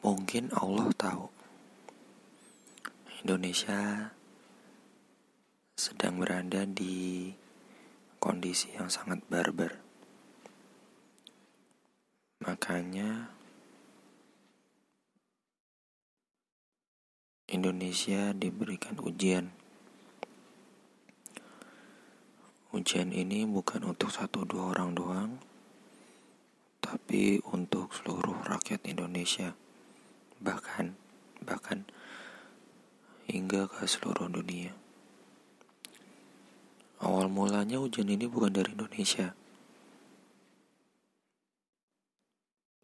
Mungkin Allah tahu Indonesia sedang berada di kondisi yang sangat barbar. Makanya Indonesia diberikan ujian. Ujian ini bukan untuk satu dua orang doang, tapi untuk seluruh rakyat Indonesia bahkan bahkan hingga ke seluruh dunia. Awal mulanya hujan ini bukan dari Indonesia.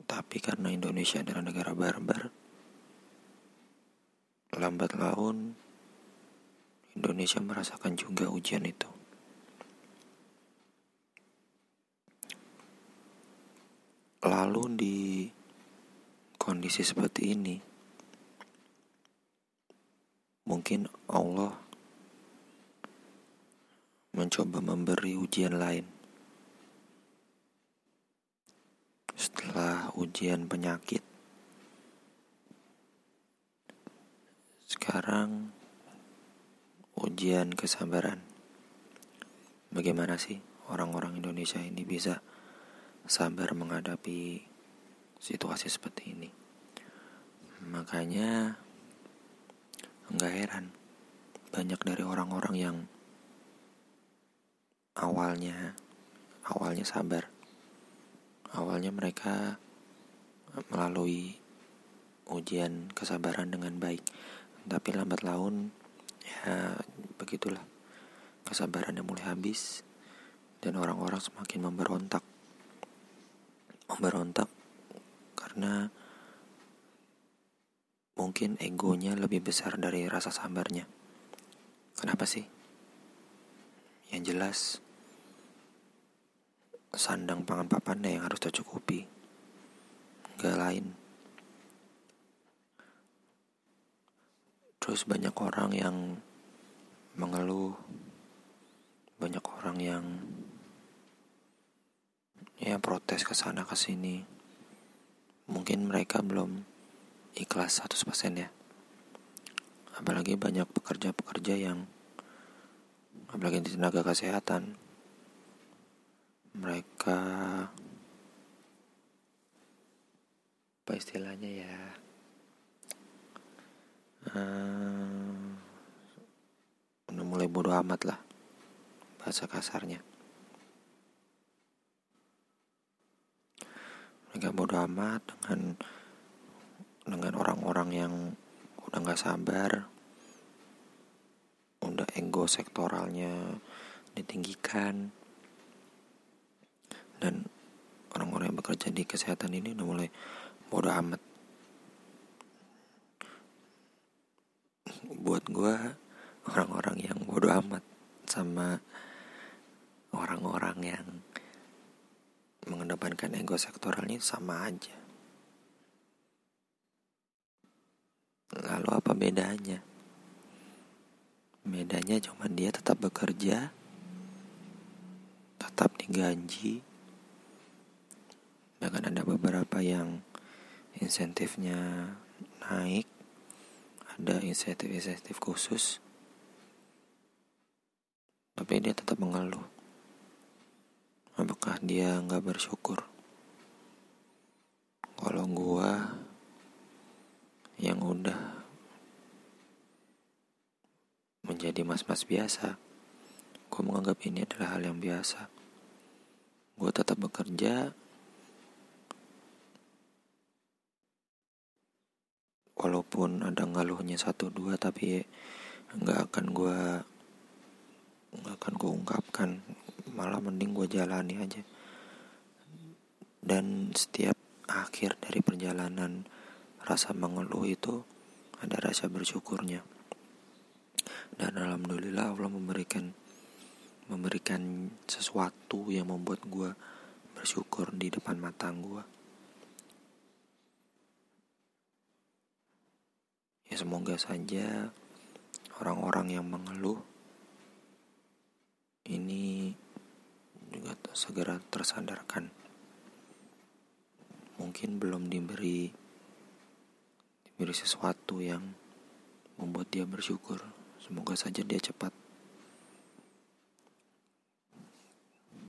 Tapi karena Indonesia adalah negara barbar, lambat laun Indonesia merasakan juga ujian itu. Lalu di kondisi seperti ini, mungkin Allah mencoba memberi ujian lain. Setelah ujian penyakit, sekarang ujian kesabaran. Bagaimana sih orang-orang Indonesia ini bisa sabar menghadapi situasi seperti ini. Makanya nggak heran banyak dari orang-orang yang awalnya awalnya sabar. Awalnya mereka melalui ujian kesabaran dengan baik. Tapi lambat laun ya begitulah. Kesabarannya mulai habis dan orang-orang semakin memberontak. Memberontak karena mungkin egonya lebih besar dari rasa sabarnya. Kenapa sih? Yang jelas, sandang pangan papannya yang harus tercukupi, gak lain. Terus banyak orang yang mengeluh, banyak orang yang ya protes ke sana ke sini mungkin mereka belum ikhlas 100% ya. Apalagi banyak pekerja-pekerja yang apalagi di tenaga kesehatan mereka apa istilahnya ya uh, udah mulai bodoh amat lah bahasa kasarnya. Agak bodoh amat dengan dengan orang-orang yang udah nggak sabar udah ego sektoralnya ditinggikan dan orang-orang yang bekerja di kesehatan ini udah mulai bodoh amat buat gue orang-orang yang bodoh amat sama orang-orang yang mengedepankan ego sektoralnya sama aja. Lalu apa bedanya? Bedanya cuma dia tetap bekerja, tetap digaji, bahkan ada beberapa yang insentifnya naik, ada insentif-insentif khusus, tapi dia tetap mengeluh apakah dia nggak bersyukur kalau gua yang udah menjadi mas-mas biasa. Gua menganggap ini adalah hal yang biasa. Gua tetap bekerja. Walaupun ada ngeluhnya satu dua tapi nggak akan gua nggak akan gue ungkapkan. Malah mending gue jalani aja. Dan setiap akhir dari perjalanan rasa mengeluh itu ada rasa bersyukurnya dan alhamdulillah Allah memberikan memberikan sesuatu yang membuat gue bersyukur di depan mata gue ya semoga saja orang-orang yang mengeluh ini juga segera tersadarkan. Mungkin belum diberi diberi sesuatu yang membuat dia bersyukur. Semoga saja dia cepat